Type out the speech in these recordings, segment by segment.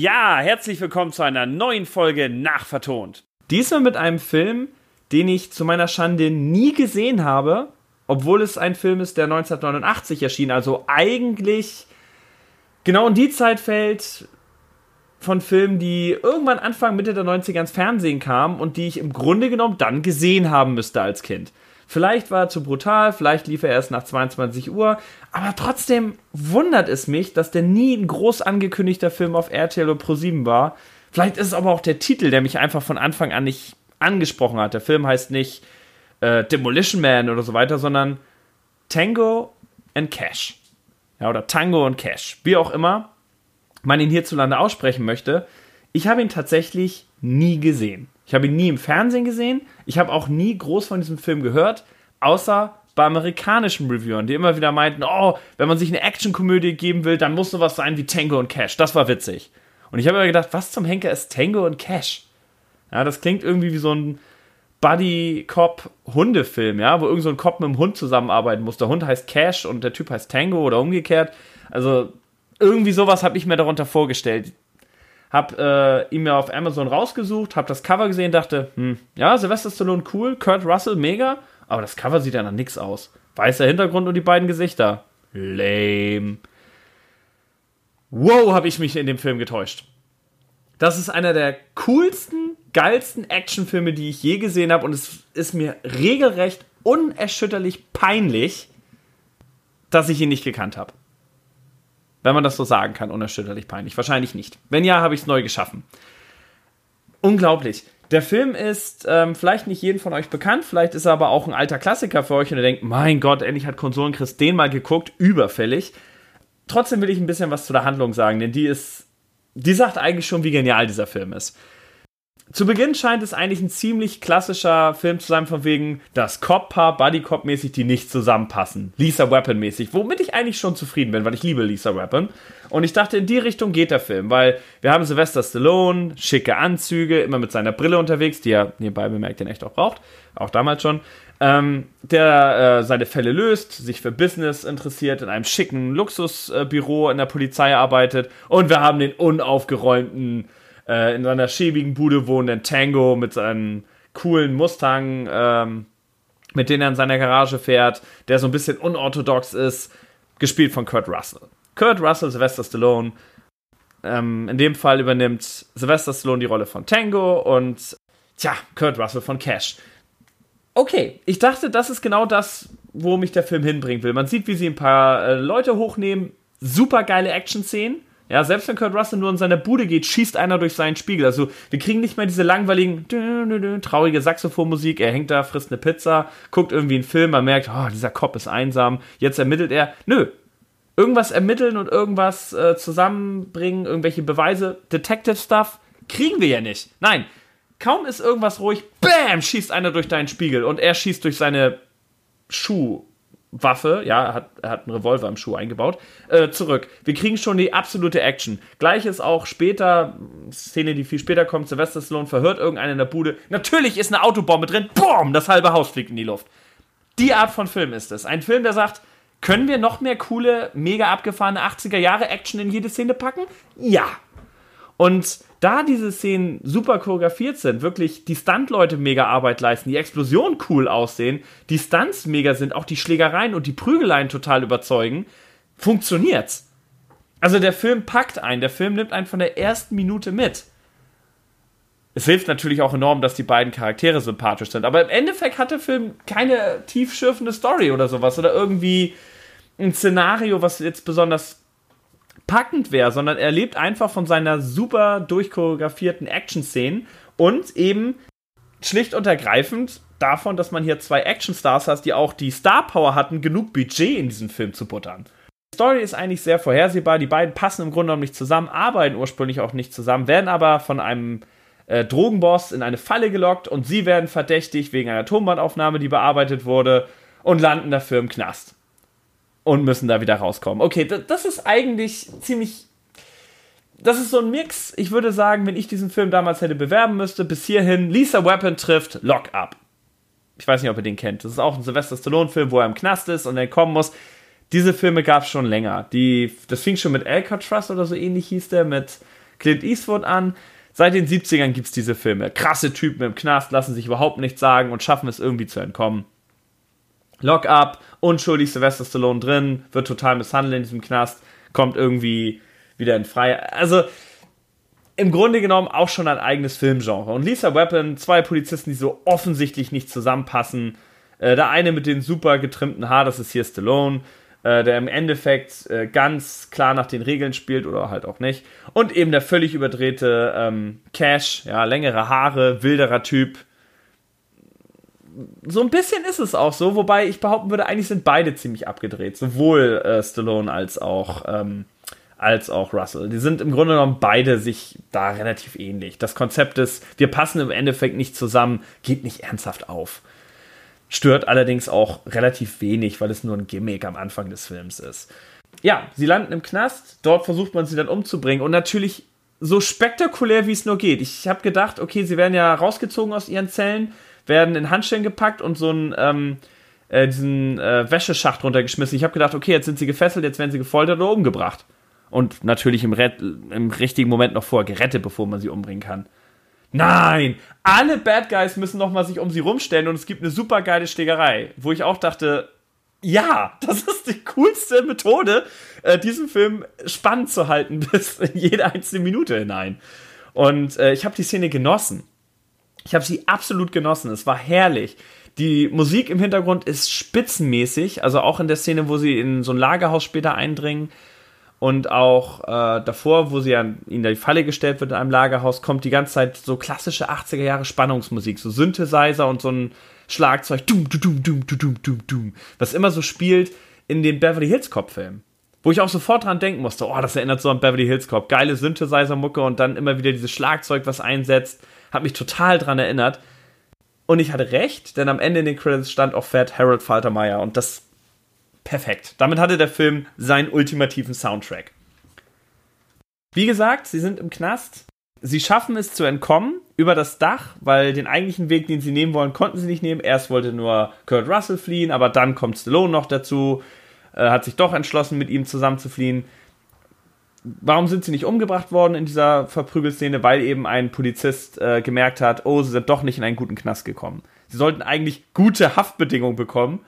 Ja, herzlich willkommen zu einer neuen Folge Nachvertont. Diesmal mit einem Film, den ich zu meiner Schande nie gesehen habe, obwohl es ein Film ist, der 1989 erschien, also eigentlich genau in die Zeit fällt von Filmen, die irgendwann Anfang, Mitte der 90er ins Fernsehen kamen und die ich im Grunde genommen dann gesehen haben müsste als Kind. Vielleicht war er zu brutal, vielleicht lief er erst nach 22 Uhr, aber trotzdem wundert es mich, dass der nie ein groß angekündigter Film auf RTL oder Pro7 war. Vielleicht ist es aber auch der Titel, der mich einfach von Anfang an nicht angesprochen hat. Der Film heißt nicht äh, Demolition Man oder so weiter, sondern Tango and Cash. Ja, oder Tango und Cash. Wie auch immer man ihn hierzulande aussprechen möchte. Ich habe ihn tatsächlich nie gesehen. Ich habe ihn nie im Fernsehen gesehen. Ich habe auch nie groß von diesem Film gehört, außer bei amerikanischen Reviewern, die immer wieder meinten, oh, wenn man sich eine Actionkomödie geben will, dann muss sowas sein wie Tango und Cash. Das war witzig. Und ich habe mir gedacht, was zum Henker ist Tango und Cash? Ja, das klingt irgendwie wie so ein Buddy-Cop-Hundefilm, ja, wo irgend so ein Cop mit einem Hund zusammenarbeiten muss. Der Hund heißt Cash und der Typ heißt Tango oder umgekehrt. Also irgendwie sowas habe ich mir darunter vorgestellt hab äh, ihn mir auf Amazon rausgesucht, hab das Cover gesehen, dachte, hm, ja, Sylvester Stallone cool, Kurt Russell mega, aber das Cover sieht ja nach nix aus. Weißer Hintergrund und die beiden Gesichter. Lame. Wow, habe ich mich in dem Film getäuscht. Das ist einer der coolsten, geilsten Actionfilme, die ich je gesehen habe und es ist mir regelrecht unerschütterlich peinlich, dass ich ihn nicht gekannt habe. Wenn man das so sagen kann, unerschütterlich peinlich. Wahrscheinlich nicht. Wenn ja, habe ich es neu geschaffen. Unglaublich. Der Film ist ähm, vielleicht nicht jedem von euch bekannt, vielleicht ist er aber auch ein alter Klassiker für euch und ihr denkt, mein Gott, endlich hat Konsolenchrist den mal geguckt, überfällig. Trotzdem will ich ein bisschen was zu der Handlung sagen, denn die ist, die sagt eigentlich schon, wie genial dieser Film ist. Zu Beginn scheint es eigentlich ein ziemlich klassischer Film zu sein, von wegen das Cop-Paar, Buddy-Cop-mäßig, die nicht zusammenpassen. Lisa Weapon-mäßig, womit ich eigentlich schon zufrieden bin, weil ich liebe Lisa Weapon. Und ich dachte, in die Richtung geht der Film, weil wir haben Sylvester Stallone, schicke Anzüge, immer mit seiner Brille unterwegs, die er nebenbei bemerkt, den echt auch braucht, auch damals schon. Ähm, der äh, seine Fälle löst, sich für Business interessiert, in einem schicken Luxusbüro äh, in der Polizei arbeitet. Und wir haben den unaufgeräumten äh, in seiner schäbigen Bude wohnenden Tango mit seinem coolen Mustang, ähm, mit dem er in seiner Garage fährt, der so ein bisschen unorthodox ist, gespielt von Kurt Russell. Kurt Russell, Sylvester Stallone. Ähm, in dem Fall übernimmt Sylvester Stallone die Rolle von Tango und tja, Kurt Russell von Cash. Okay, ich dachte, das ist genau das, wo mich der Film hinbringen will. Man sieht, wie sie ein paar äh, Leute hochnehmen, super geile Action-Szenen ja, selbst wenn Kurt Russell nur in seine Bude geht, schießt einer durch seinen Spiegel. Also wir kriegen nicht mehr diese langweiligen, traurige Saxophonmusik. Er hängt da, frisst eine Pizza, guckt irgendwie einen Film, man merkt, oh, dieser Cop ist einsam. Jetzt ermittelt er. Nö. Irgendwas ermitteln und irgendwas äh, zusammenbringen, irgendwelche Beweise, Detective Stuff, kriegen wir ja nicht. Nein. Kaum ist irgendwas ruhig, bam, schießt einer durch deinen Spiegel und er schießt durch seine Schuh Waffe, ja, er hat, hat einen Revolver im Schuh eingebaut, äh, zurück. Wir kriegen schon die absolute Action. Gleiches auch später, Szene, die viel später kommt, Sylvester Stallone verhört irgendeinen in der Bude. Natürlich ist eine Autobombe drin, boom, das halbe Haus fliegt in die Luft. Die Art von Film ist es. Ein Film, der sagt, können wir noch mehr coole, mega abgefahrene 80er Jahre Action in jede Szene packen? Ja. Und da diese Szenen super choreografiert sind, wirklich die Stuntleute mega Arbeit leisten, die Explosionen cool aussehen, die Stunts mega sind, auch die Schlägereien und die Prügeleien total überzeugen, funktioniert's. Also der Film packt einen, der Film nimmt einen von der ersten Minute mit. Es hilft natürlich auch enorm, dass die beiden Charaktere sympathisch sind, aber im Endeffekt hat der Film keine tiefschürfende Story oder sowas oder irgendwie ein Szenario, was jetzt besonders packend wäre, sondern er lebt einfach von seiner super durchchoreografierten Action-Szenen und eben schlicht und ergreifend davon, dass man hier zwei Action-Stars hat, die auch die Star-Power hatten, genug Budget in diesen Film zu buttern. Die Story ist eigentlich sehr vorhersehbar, die beiden passen im Grunde genommen nicht zusammen, arbeiten ursprünglich auch nicht zusammen, werden aber von einem äh, Drogenboss in eine Falle gelockt und sie werden verdächtigt wegen einer Tonbandaufnahme, die bearbeitet wurde und landen dafür im Knast und müssen da wieder rauskommen. Okay, das ist eigentlich ziemlich. Das ist so ein Mix. Ich würde sagen, wenn ich diesen Film damals hätte bewerben müsste, bis hierhin, Lisa Weapon trifft Lock Up. Ich weiß nicht, ob ihr den kennt. Das ist auch ein Sylvester Stallone-Film, wo er im Knast ist und dann kommen muss. Diese Filme gab es schon länger. Die, das fing schon mit Alcatraz oder so ähnlich hieß der, mit Clint Eastwood an. Seit den 70ern gibt es diese Filme. Krasse Typen im Knast lassen sich überhaupt nichts sagen und schaffen es irgendwie zu entkommen. Lock-up, unschuldig Sylvester Stallone drin, wird total misshandelt in diesem Knast, kommt irgendwie wieder in Freiheit. Also im Grunde genommen auch schon ein eigenes Filmgenre. Und Lisa Weapon, zwei Polizisten, die so offensichtlich nicht zusammenpassen. Äh, der eine mit dem super getrimmten Haar, das ist hier Stallone äh, der im Endeffekt äh, ganz klar nach den Regeln spielt oder halt auch nicht. Und eben der völlig überdrehte ähm, Cash, ja, längere Haare, wilderer Typ. So ein bisschen ist es auch so, wobei ich behaupten würde, eigentlich sind beide ziemlich abgedreht, sowohl äh, Stallone als auch, ähm, als auch Russell. Die sind im Grunde genommen beide sich da relativ ähnlich. Das Konzept ist, wir passen im Endeffekt nicht zusammen, geht nicht ernsthaft auf. Stört allerdings auch relativ wenig, weil es nur ein Gimmick am Anfang des Films ist. Ja, sie landen im Knast, dort versucht man sie dann umzubringen und natürlich so spektakulär wie es nur geht. Ich habe gedacht, okay, sie werden ja rausgezogen aus ihren Zellen, werden in Handschellen gepackt und so einen ähm, äh, diesen äh, Wäscheschacht runtergeschmissen. Ich habe gedacht, okay, jetzt sind sie gefesselt, jetzt werden sie gefoltert oder umgebracht. Und natürlich im, im richtigen Moment noch vorher gerettet, bevor man sie umbringen kann. Nein, alle Bad Guys müssen noch mal sich um sie rumstellen und es gibt eine super geile Schlägerei, wo ich auch dachte, ja, das ist die coolste Methode, äh, diesen Film spannend zu halten bis in jede einzelne Minute hinein. Und äh, ich habe die Szene genossen. Ich habe sie absolut genossen. Es war herrlich. Die Musik im Hintergrund ist spitzenmäßig, also auch in der Szene, wo sie in so ein Lagerhaus später eindringen und auch äh, davor, wo sie an in die Falle gestellt wird in einem Lagerhaus, kommt die ganze Zeit so klassische 80er Jahre Spannungsmusik, so Synthesizer und so ein Schlagzeug, dum, dum, dum, dum, dum, dum, was immer so spielt in den Beverly Hills Cop Filmen. Wo ich auch sofort dran denken musste, oh, das erinnert so an Beverly Hills Cop. Geile Synthesizer-Mucke und dann immer wieder dieses Schlagzeug, was einsetzt. Hat mich total dran erinnert. Und ich hatte recht, denn am Ende in den Credits stand auch Fat Harold Faltermeyer und das perfekt. Damit hatte der Film seinen ultimativen Soundtrack. Wie gesagt, sie sind im Knast. Sie schaffen es zu entkommen über das Dach, weil den eigentlichen Weg, den sie nehmen wollen, konnten sie nicht nehmen. Erst wollte nur Kurt Russell fliehen, aber dann kommt Stallone noch dazu, äh, hat sich doch entschlossen, mit ihm zusammen zu fliehen. Warum sind sie nicht umgebracht worden in dieser Verprügelszene? Weil eben ein Polizist äh, gemerkt hat, oh, sie sind doch nicht in einen guten Knast gekommen. Sie sollten eigentlich gute Haftbedingungen bekommen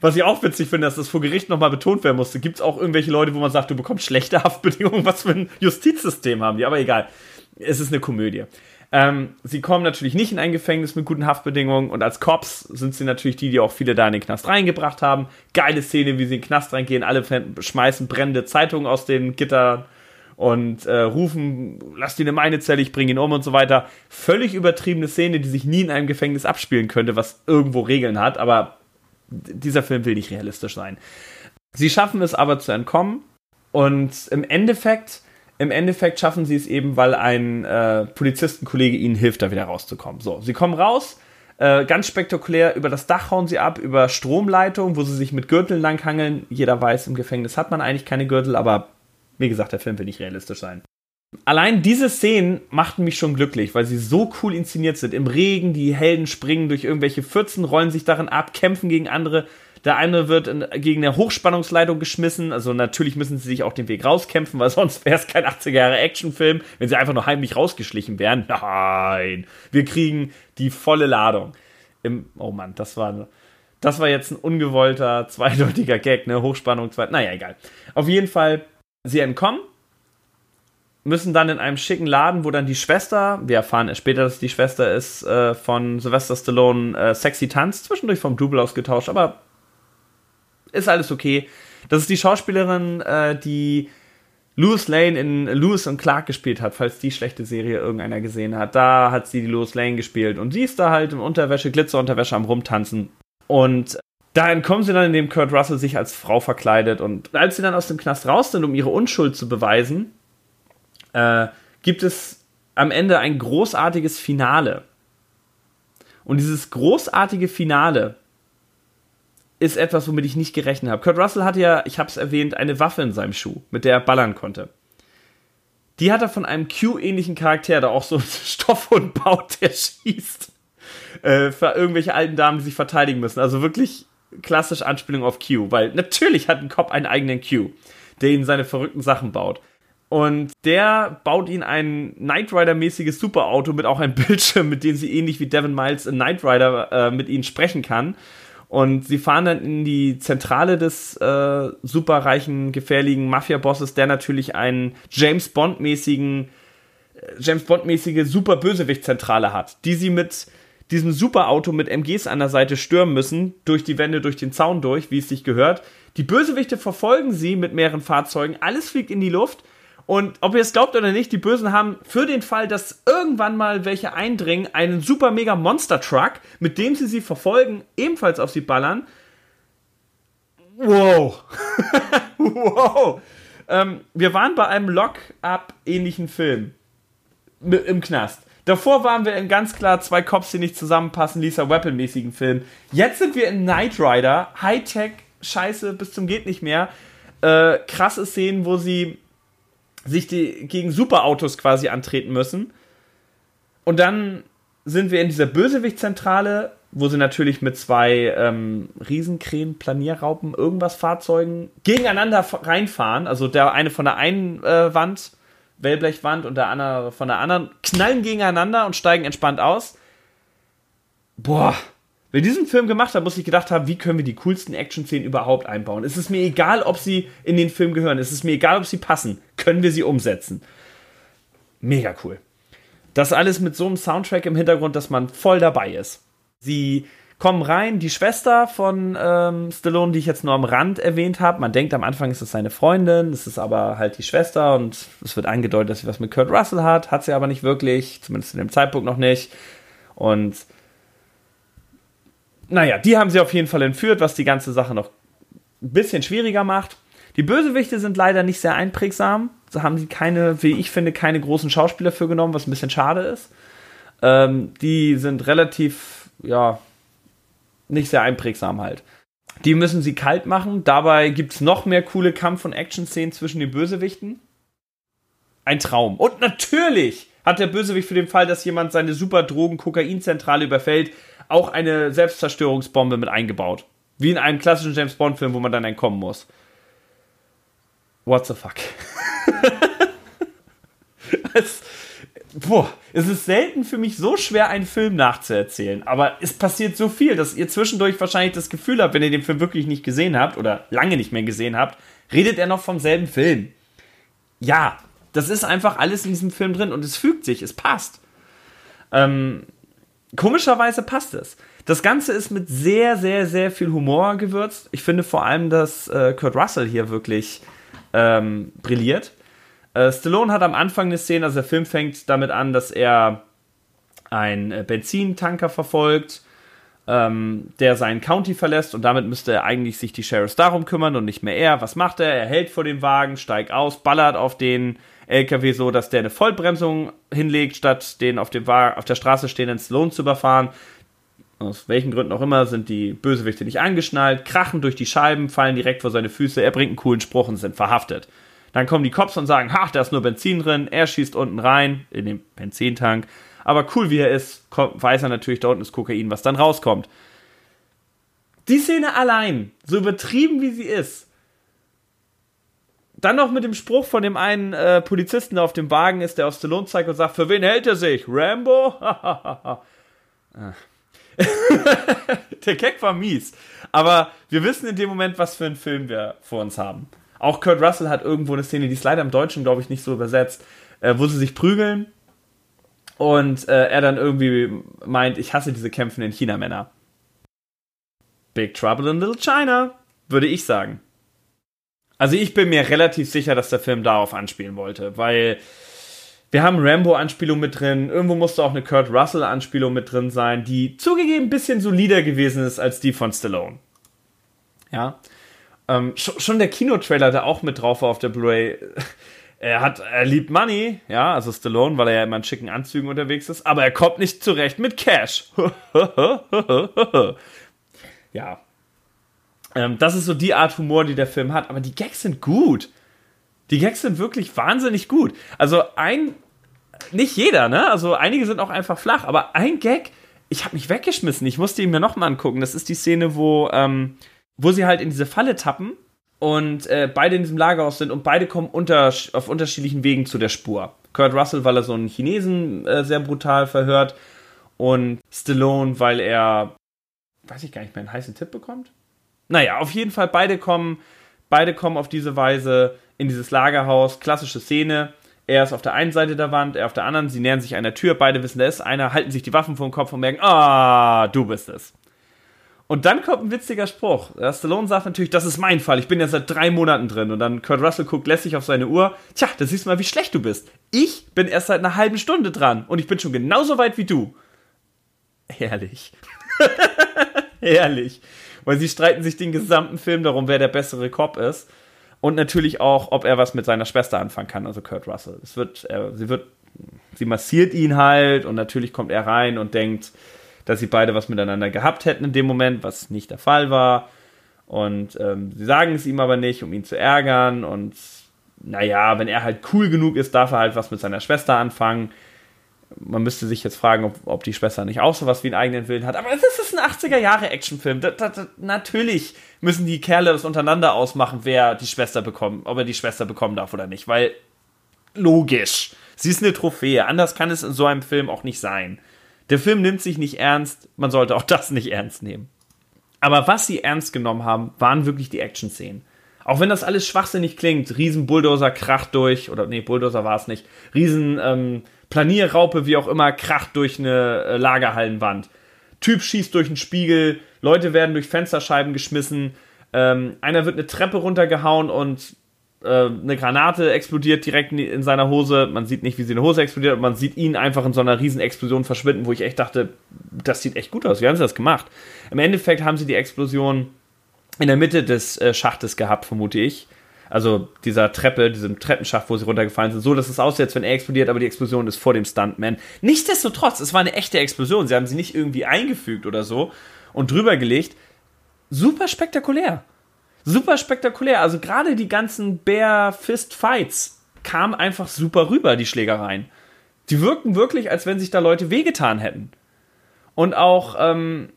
was ich auch witzig finde, dass das vor Gericht nochmal betont werden musste. Gibt es auch irgendwelche Leute, wo man sagt, du bekommst schlechte Haftbedingungen? Was für ein Justizsystem haben die? Aber egal. Es ist eine Komödie. Ähm, sie kommen natürlich nicht in ein Gefängnis mit guten Haftbedingungen und als Cops sind sie natürlich die, die auch viele da in den Knast reingebracht haben. Geile Szene, wie sie in den Knast reingehen, alle schmeißen brennende Zeitungen aus den Gittern und äh, rufen, lass ihn in meine Zelle, ich bring ihn um und so weiter. Völlig übertriebene Szene, die sich nie in einem Gefängnis abspielen könnte, was irgendwo Regeln hat, aber dieser Film will nicht realistisch sein. Sie schaffen es aber zu entkommen und im Endeffekt, im Endeffekt schaffen sie es eben, weil ein äh, Polizistenkollege ihnen hilft, da wieder rauszukommen. So, sie kommen raus, äh, ganz spektakulär, über das Dach hauen sie ab, über Stromleitungen, wo sie sich mit Gürteln langhangeln. Jeder weiß, im Gefängnis hat man eigentlich keine Gürtel, aber wie gesagt, der Film will nicht realistisch sein. Allein diese Szenen machten mich schon glücklich, weil sie so cool inszeniert sind. Im Regen, die Helden springen durch irgendwelche Pfützen, rollen sich darin ab, kämpfen gegen andere. Der eine wird in, gegen eine Hochspannungsleitung geschmissen. Also natürlich müssen sie sich auch den Weg rauskämpfen, weil sonst wäre es kein 80er Jahre Actionfilm, wenn sie einfach nur heimlich rausgeschlichen wären. Nein, wir kriegen die volle Ladung. Im, oh Mann, das war, das war jetzt ein ungewollter, zweideutiger Gag, ne? Hochspannung, zweit, naja, egal. Auf jeden Fall, sie entkommen müssen dann in einem schicken Laden, wo dann die Schwester, wir erfahren später, dass die Schwester ist, äh, von Sylvester Stallone äh, sexy tanzt, zwischendurch vom Double ausgetauscht, aber ist alles okay. Das ist die Schauspielerin, äh, die Louis Lane in Lewis und Clark gespielt hat, falls die schlechte Serie irgendeiner gesehen hat. Da hat sie die Louis Lane gespielt und sie ist da halt in Unterwäsche, Glitzerunterwäsche am rumtanzen und da entkommen sie dann, indem Kurt Russell sich als Frau verkleidet und als sie dann aus dem Knast raus sind, um ihre Unschuld zu beweisen, äh, gibt es am Ende ein großartiges Finale. Und dieses großartige Finale ist etwas, womit ich nicht gerechnet habe. Kurt Russell hatte ja, ich habe es erwähnt, eine Waffe in seinem Schuh, mit der er ballern konnte. Die hat er von einem Q-ähnlichen Charakter, der auch so einen Stoffhund baut, der schießt. Äh, für irgendwelche alten Damen, die sich verteidigen müssen. Also wirklich klassisch Anspielung auf Q, weil natürlich hat ein Cop einen eigenen Q, der ihnen seine verrückten Sachen baut. Und der baut ihnen ein Knight Rider-mäßiges Superauto mit auch einem Bildschirm, mit dem sie ähnlich wie Devin Miles in Knight Rider äh, mit ihnen sprechen kann. Und sie fahren dann in die Zentrale des äh, superreichen, gefährlichen Mafia-Bosses, der natürlich einen James Bond-mäßigen, äh, James Bond-mäßige Super-Bösewicht-Zentrale hat, die sie mit diesem Superauto mit MGs an der Seite stürmen müssen, durch die Wände, durch den Zaun durch, wie es sich gehört. Die Bösewichte verfolgen sie mit mehreren Fahrzeugen, alles fliegt in die Luft. Und ob ihr es glaubt oder nicht, die Bösen haben für den Fall, dass irgendwann mal welche eindringen, einen super mega Monster Truck, mit dem sie sie verfolgen, ebenfalls auf sie ballern. Wow. wow. Ähm, wir waren bei einem Lock-up-ähnlichen Film. Im Knast. Davor waren wir in ganz klar zwei Cops, die nicht zusammenpassen, Lisa Weapon-mäßigen Film. Jetzt sind wir in Knight Rider, Hightech, Scheiße bis zum geht nicht mehr. Äh, krasse Szenen, wo sie sich die, gegen Superautos quasi antreten müssen. Und dann sind wir in dieser Bösewichtzentrale, wo sie natürlich mit zwei ähm, Riesenkrähen, Planierraupen, irgendwas Fahrzeugen gegeneinander reinfahren. Also der eine von der einen äh, Wand Wellblechwand und der andere von der anderen, knallen gegeneinander und steigen entspannt aus. Boah, wenn diesen Film gemacht habe, muss ich gedacht haben, wie können wir die coolsten Action-Szenen überhaupt einbauen? Es ist mir egal, ob sie in den Film gehören. Es ist mir egal, ob sie passen. Können wir sie umsetzen? Mega cool. Das alles mit so einem Soundtrack im Hintergrund, dass man voll dabei ist. Sie kommen rein. Die Schwester von ähm, Stallone, die ich jetzt nur am Rand erwähnt habe, man denkt am Anfang, ist es seine Freundin, es ist aber halt die Schwester und es wird angedeutet, dass sie was mit Kurt Russell hat, hat sie aber nicht wirklich, zumindest zu dem Zeitpunkt noch nicht. Und naja, die haben sie auf jeden Fall entführt, was die ganze Sache noch ein bisschen schwieriger macht. Die Bösewichte sind leider nicht sehr einprägsam. Da haben sie keine, wie ich finde, keine großen Schauspieler für genommen, was ein bisschen schade ist. Ähm, die sind relativ, ja, nicht sehr einprägsam halt. Die müssen sie kalt machen. Dabei gibt es noch mehr coole Kampf- und Action-Szenen zwischen den Bösewichten. Ein Traum. Und natürlich hat der Bösewicht für den Fall, dass jemand seine super Drogen-Kokain-Zentrale überfällt, auch eine Selbstzerstörungsbombe mit eingebaut. Wie in einem klassischen James Bond-Film, wo man dann entkommen muss. What the fuck? es, boah, es ist selten für mich so schwer, einen Film nachzuerzählen. Aber es passiert so viel, dass ihr zwischendurch wahrscheinlich das Gefühl habt, wenn ihr den Film wirklich nicht gesehen habt oder lange nicht mehr gesehen habt, redet er noch vom selben Film. Ja, das ist einfach alles in diesem Film drin und es fügt sich, es passt. Ähm, komischerweise passt es. Das Ganze ist mit sehr, sehr, sehr viel Humor gewürzt. Ich finde vor allem, dass äh, Kurt Russell hier wirklich ähm, brilliert. Äh, Stallone hat am Anfang eine Szene, also der Film fängt damit an, dass er einen äh, Benzintanker verfolgt, ähm, der seinen County verlässt und damit müsste er eigentlich sich die Sheriffs darum kümmern und nicht mehr er. Was macht er? Er hält vor dem Wagen, steigt aus, ballert auf den LKW so, dass der eine Vollbremsung hinlegt, statt den auf, dem auf der Straße stehenden Stallone zu überfahren. Aus welchen Gründen auch immer sind die Bösewichte nicht angeschnallt, krachen durch die Scheiben, fallen direkt vor seine Füße, er bringt einen coolen Spruch und sind verhaftet. Dann kommen die Cops und sagen, ha, da ist nur Benzin drin. Er schießt unten rein in den Benzintank. Aber cool wie er ist, weiß er natürlich, da unten ist Kokain, was dann rauskommt. Die Szene allein, so übertrieben wie sie ist, dann noch mit dem Spruch von dem einen äh, Polizisten, der auf dem Wagen ist, der auf Stallone zeigt und sagt, für wen hält er sich? Rambo? der Keck war mies. Aber wir wissen in dem Moment, was für einen Film wir vor uns haben. Auch Kurt Russell hat irgendwo eine Szene, die ist leider im Deutschen, glaube ich, nicht so übersetzt, äh, wo sie sich prügeln und äh, er dann irgendwie meint, ich hasse diese kämpfenden China-Männer. Big Trouble in Little China, würde ich sagen. Also ich bin mir relativ sicher, dass der Film darauf anspielen wollte, weil wir haben Rambo-Anspielung mit drin, irgendwo musste auch eine Kurt Russell-Anspielung mit drin sein, die zugegeben ein bisschen solider gewesen ist als die von Stallone. Ja. Ähm, schon der Kinotrailer, der auch mit drauf war auf der Blu-ray, er hat, er liebt Money, ja, also Stallone, weil er ja immer in schicken Anzügen unterwegs ist, aber er kommt nicht zurecht mit Cash. ja. Ähm, das ist so die Art Humor, die der Film hat, aber die Gags sind gut. Die Gags sind wirklich wahnsinnig gut. Also ein, nicht jeder, ne? Also einige sind auch einfach flach, aber ein Gag, ich habe mich weggeschmissen. Ich musste ihn mir nochmal angucken. Das ist die Szene, wo, ähm, wo sie halt in diese Falle tappen und äh, beide in diesem Lagerhaus sind und beide kommen unter, auf unterschiedlichen Wegen zu der Spur. Kurt Russell, weil er so einen Chinesen äh, sehr brutal verhört und Stallone, weil er, weiß ich gar nicht mehr, einen heißen Tipp bekommt. Naja, auf jeden Fall, beide kommen, beide kommen auf diese Weise in dieses Lagerhaus. Klassische Szene. Er ist auf der einen Seite der Wand, er auf der anderen. Sie nähern sich einer Tür. Beide wissen, da ist einer, halten sich die Waffen vor den Kopf und merken, ah, du bist es. Und dann kommt ein witziger Spruch. Stallone sagt natürlich, das ist mein Fall. Ich bin ja seit drei Monaten drin. Und dann Kurt Russell guckt lässig auf seine Uhr. Tja, da siehst du mal, wie schlecht du bist. Ich bin erst seit einer halben Stunde dran. Und ich bin schon genauso weit wie du. Herrlich. Herrlich. Weil sie streiten sich den gesamten Film darum, wer der bessere Cop ist. Und natürlich auch, ob er was mit seiner Schwester anfangen kann, also Kurt Russell. Es wird, er, sie wird, sie massiert ihn halt und natürlich kommt er rein und denkt, dass sie beide was miteinander gehabt hätten in dem Moment, was nicht der Fall war. Und ähm, sie sagen es ihm aber nicht, um ihn zu ärgern. Und naja, wenn er halt cool genug ist, darf er halt was mit seiner Schwester anfangen man müsste sich jetzt fragen, ob, ob die Schwester nicht auch sowas wie einen eigenen Willen hat. Aber es ist ein 80er-Jahre-Actionfilm. Natürlich müssen die Kerle das untereinander ausmachen, wer die Schwester bekommt, ob er die Schwester bekommen darf oder nicht. Weil, logisch, sie ist eine Trophäe. Anders kann es in so einem Film auch nicht sein. Der Film nimmt sich nicht ernst, man sollte auch das nicht ernst nehmen. Aber was sie ernst genommen haben, waren wirklich die Action-Szenen. Auch wenn das alles schwachsinnig klingt, riesen Bulldozer kracht durch, oder nee, Bulldozer war es nicht, riesen ähm, Planierraupe, wie auch immer, kracht durch eine äh, Lagerhallenwand. Typ schießt durch einen Spiegel, Leute werden durch Fensterscheiben geschmissen, ähm, einer wird eine Treppe runtergehauen und äh, eine Granate explodiert direkt in seiner Hose. Man sieht nicht, wie sie eine Hose explodiert, aber man sieht ihn einfach in so einer riesen Explosion verschwinden, wo ich echt dachte, das sieht echt gut aus. Wie haben sie das gemacht? Im Endeffekt haben sie die Explosion in der Mitte des äh, Schachtes gehabt, vermute ich also dieser Treppe, diesem Treppenschacht, wo sie runtergefallen sind, so dass es aussieht, als wenn er explodiert, aber die Explosion ist vor dem Stuntman. Nichtsdestotrotz, es war eine echte Explosion. Sie haben sie nicht irgendwie eingefügt oder so und drüber gelegt. Super spektakulär. Super spektakulär. Also gerade die ganzen Bear Fist Fights kamen einfach super rüber, die Schlägereien. Die wirkten wirklich, als wenn sich da Leute wehgetan hätten. Und auch ähm,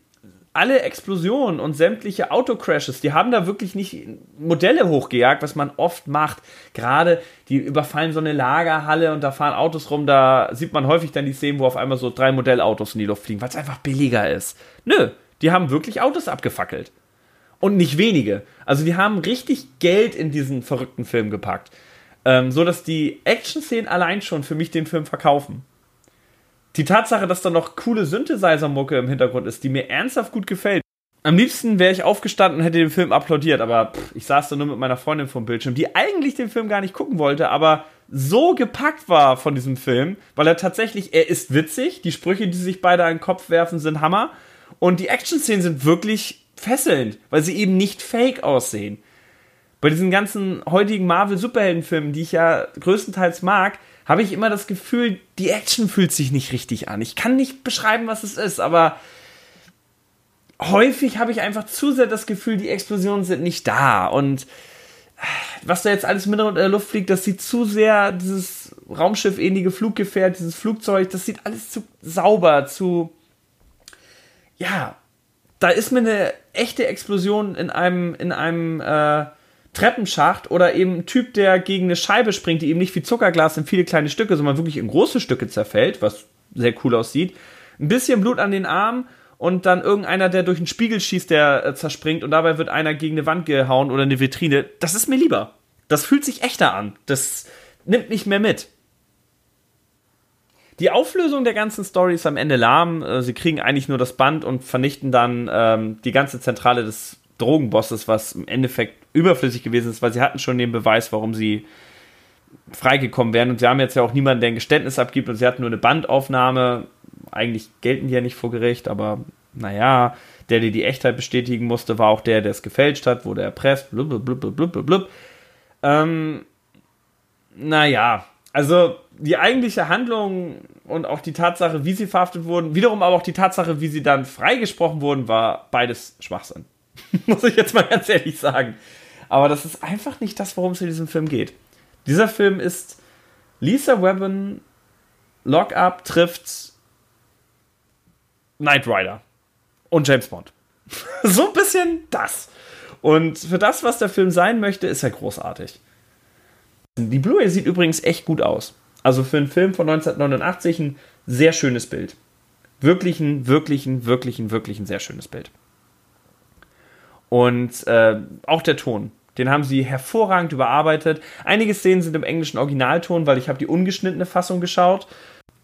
alle Explosionen und sämtliche Autocrashes, die haben da wirklich nicht Modelle hochgejagt, was man oft macht. Gerade die überfallen so eine Lagerhalle und da fahren Autos rum, da sieht man häufig dann die Szenen, wo auf einmal so drei Modellautos in die Luft fliegen, weil es einfach billiger ist. Nö, die haben wirklich Autos abgefackelt. Und nicht wenige. Also die haben richtig Geld in diesen verrückten Film gepackt. Ähm, so dass die Action-Szenen allein schon für mich den Film verkaufen die Tatsache, dass da noch coole Synthesizer-Mucke im Hintergrund ist, die mir ernsthaft gut gefällt. Am liebsten wäre ich aufgestanden und hätte den Film applaudiert, aber pff, ich saß da nur mit meiner Freundin vom Bildschirm, die eigentlich den Film gar nicht gucken wollte, aber so gepackt war von diesem Film, weil er tatsächlich, er ist witzig, die Sprüche, die sich beide an den Kopf werfen, sind Hammer und die Action-Szenen sind wirklich fesselnd, weil sie eben nicht fake aussehen. Bei diesen ganzen heutigen Marvel-Superheldenfilmen, die ich ja größtenteils mag, habe ich immer das Gefühl, die Action fühlt sich nicht richtig an. Ich kann nicht beschreiben, was es ist, aber häufig habe ich einfach zu sehr das Gefühl, die Explosionen sind nicht da. Und was da jetzt alles mit in der Luft fliegt, das sieht zu sehr, dieses Raumschiff-ähnliche Fluggefährt, dieses Flugzeug, das sieht alles zu sauber, zu. Ja, da ist mir eine echte Explosion in einem, in einem, äh, Treppenschacht oder eben ein Typ, der gegen eine Scheibe springt, die eben nicht wie Zuckerglas in viele kleine Stücke, sondern wirklich in große Stücke zerfällt, was sehr cool aussieht. Ein bisschen Blut an den Armen und dann irgendeiner, der durch einen Spiegel schießt, der äh, zerspringt und dabei wird einer gegen eine Wand gehauen oder eine Vitrine. Das ist mir lieber. Das fühlt sich echter an. Das nimmt mich mehr mit. Die Auflösung der ganzen Story ist am Ende lahm. Äh, sie kriegen eigentlich nur das Band und vernichten dann ähm, die ganze Zentrale des Drogenbosses, was im Endeffekt überflüssig gewesen ist, weil sie hatten schon den Beweis, warum sie freigekommen wären. Und sie haben jetzt ja auch niemanden, der ein Geständnis abgibt und sie hatten nur eine Bandaufnahme. Eigentlich gelten die ja nicht vor Gericht, aber naja, der, der die Echtheit bestätigen musste, war auch der, der es gefälscht hat, wurde erpresst, blub, blub, blub, blub, blub. Ähm, naja, also die eigentliche Handlung und auch die Tatsache, wie sie verhaftet wurden, wiederum aber auch die Tatsache, wie sie dann freigesprochen wurden, war beides Schwachsinn. Muss ich jetzt mal ganz ehrlich sagen. Aber das ist einfach nicht das, worum es in diesem Film geht. Dieser Film ist Lisa Webben, Lockup trifft Knight Rider und James Bond. so ein bisschen das. Und für das, was der Film sein möchte, ist er großartig. Die Blu-ray sieht übrigens echt gut aus. Also für einen Film von 1989 ein sehr schönes Bild. Wirklich ein, wirklich ein, wirklich ein, wirklich ein sehr schönes Bild. Und äh, auch der Ton. Den haben sie hervorragend überarbeitet. Einige Szenen sind im englischen Originalton, weil ich habe die ungeschnittene Fassung geschaut.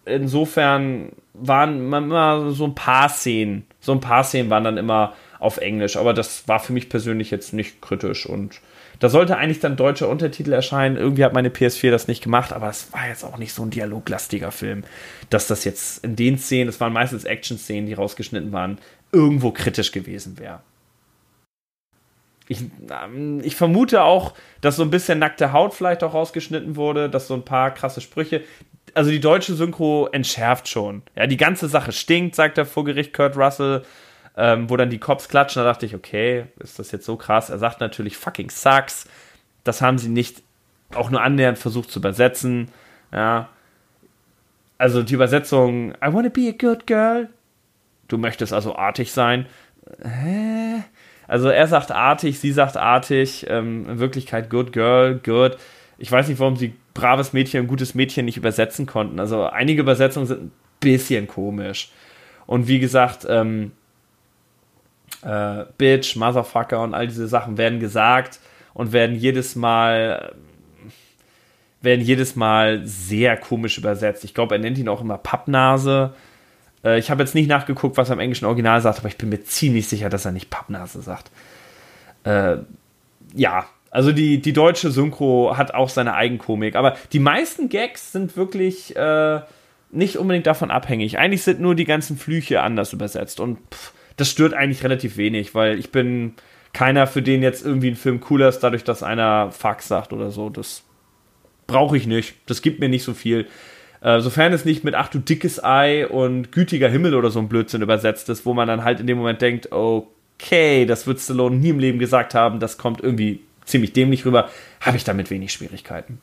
Insofern waren immer so ein paar Szenen, so ein paar Szenen waren dann immer auf Englisch, aber das war für mich persönlich jetzt nicht kritisch und da sollte eigentlich dann deutscher Untertitel erscheinen. Irgendwie hat meine PS4 das nicht gemacht, aber es war jetzt auch nicht so ein dialoglastiger Film, dass das jetzt in den Szenen, es waren meistens Action-Szenen, die rausgeschnitten waren, irgendwo kritisch gewesen wäre. Ich, ähm, ich, vermute auch, dass so ein bisschen nackte Haut vielleicht auch rausgeschnitten wurde, dass so ein paar krasse Sprüche. Also die deutsche Synchro entschärft schon. Ja, die ganze Sache stinkt, sagt der vor Gericht Kurt Russell ähm, wo dann die Cops klatschen. Da dachte ich, okay, ist das jetzt so krass? Er sagt natürlich fucking sucks. Das haben sie nicht auch nur annähernd versucht zu übersetzen. Ja. Also die Übersetzung, I wanna be a good girl. Du möchtest also artig sein. Hä? Also er sagt artig, sie sagt artig. Ähm, in Wirklichkeit good girl, good. Ich weiß nicht, warum sie braves Mädchen und gutes Mädchen nicht übersetzen konnten. Also einige Übersetzungen sind ein bisschen komisch. Und wie gesagt, ähm, äh, Bitch, Motherfucker und all diese Sachen werden gesagt und werden jedes Mal werden jedes Mal sehr komisch übersetzt. Ich glaube, er nennt ihn auch immer Pappnase. Äh, ich habe jetzt nicht nachgeguckt, was er im englischen Original sagt, aber ich bin mir ziemlich sicher, dass er nicht Pappnase sagt. Äh, ja, also die, die deutsche Synchro hat auch seine Eigenkomik, aber die meisten Gags sind wirklich äh, nicht unbedingt davon abhängig. Eigentlich sind nur die ganzen Flüche anders übersetzt und pff, das stört eigentlich relativ wenig, weil ich bin keiner, für den jetzt irgendwie ein Film cooler ist, dadurch, dass einer Fuck sagt oder so. Das brauche ich nicht. Das gibt mir nicht so viel. Äh, sofern es nicht mit Ach du dickes Ei und gütiger Himmel oder so ein Blödsinn übersetzt ist, wo man dann halt in dem Moment denkt, okay, das wird Stallone nie im Leben gesagt haben, das kommt irgendwie ziemlich dämlich rüber, habe ich damit wenig Schwierigkeiten.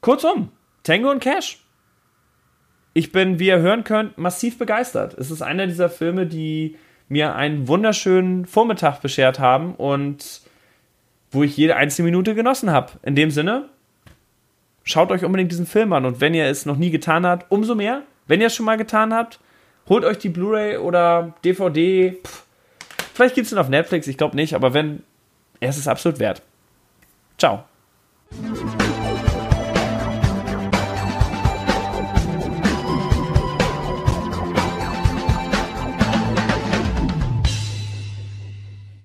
Kurzum, Tango und Cash ich bin, wie ihr hören könnt, massiv begeistert. Es ist einer dieser Filme, die mir einen wunderschönen Vormittag beschert haben und wo ich jede einzelne Minute genossen habe. In dem Sinne, schaut euch unbedingt diesen Film an und wenn ihr es noch nie getan habt, umso mehr. Wenn ihr es schon mal getan habt, holt euch die Blu-ray oder DVD. Pff, vielleicht gibt es ihn auf Netflix, ich glaube nicht, aber wenn, er ist es absolut wert. Ciao.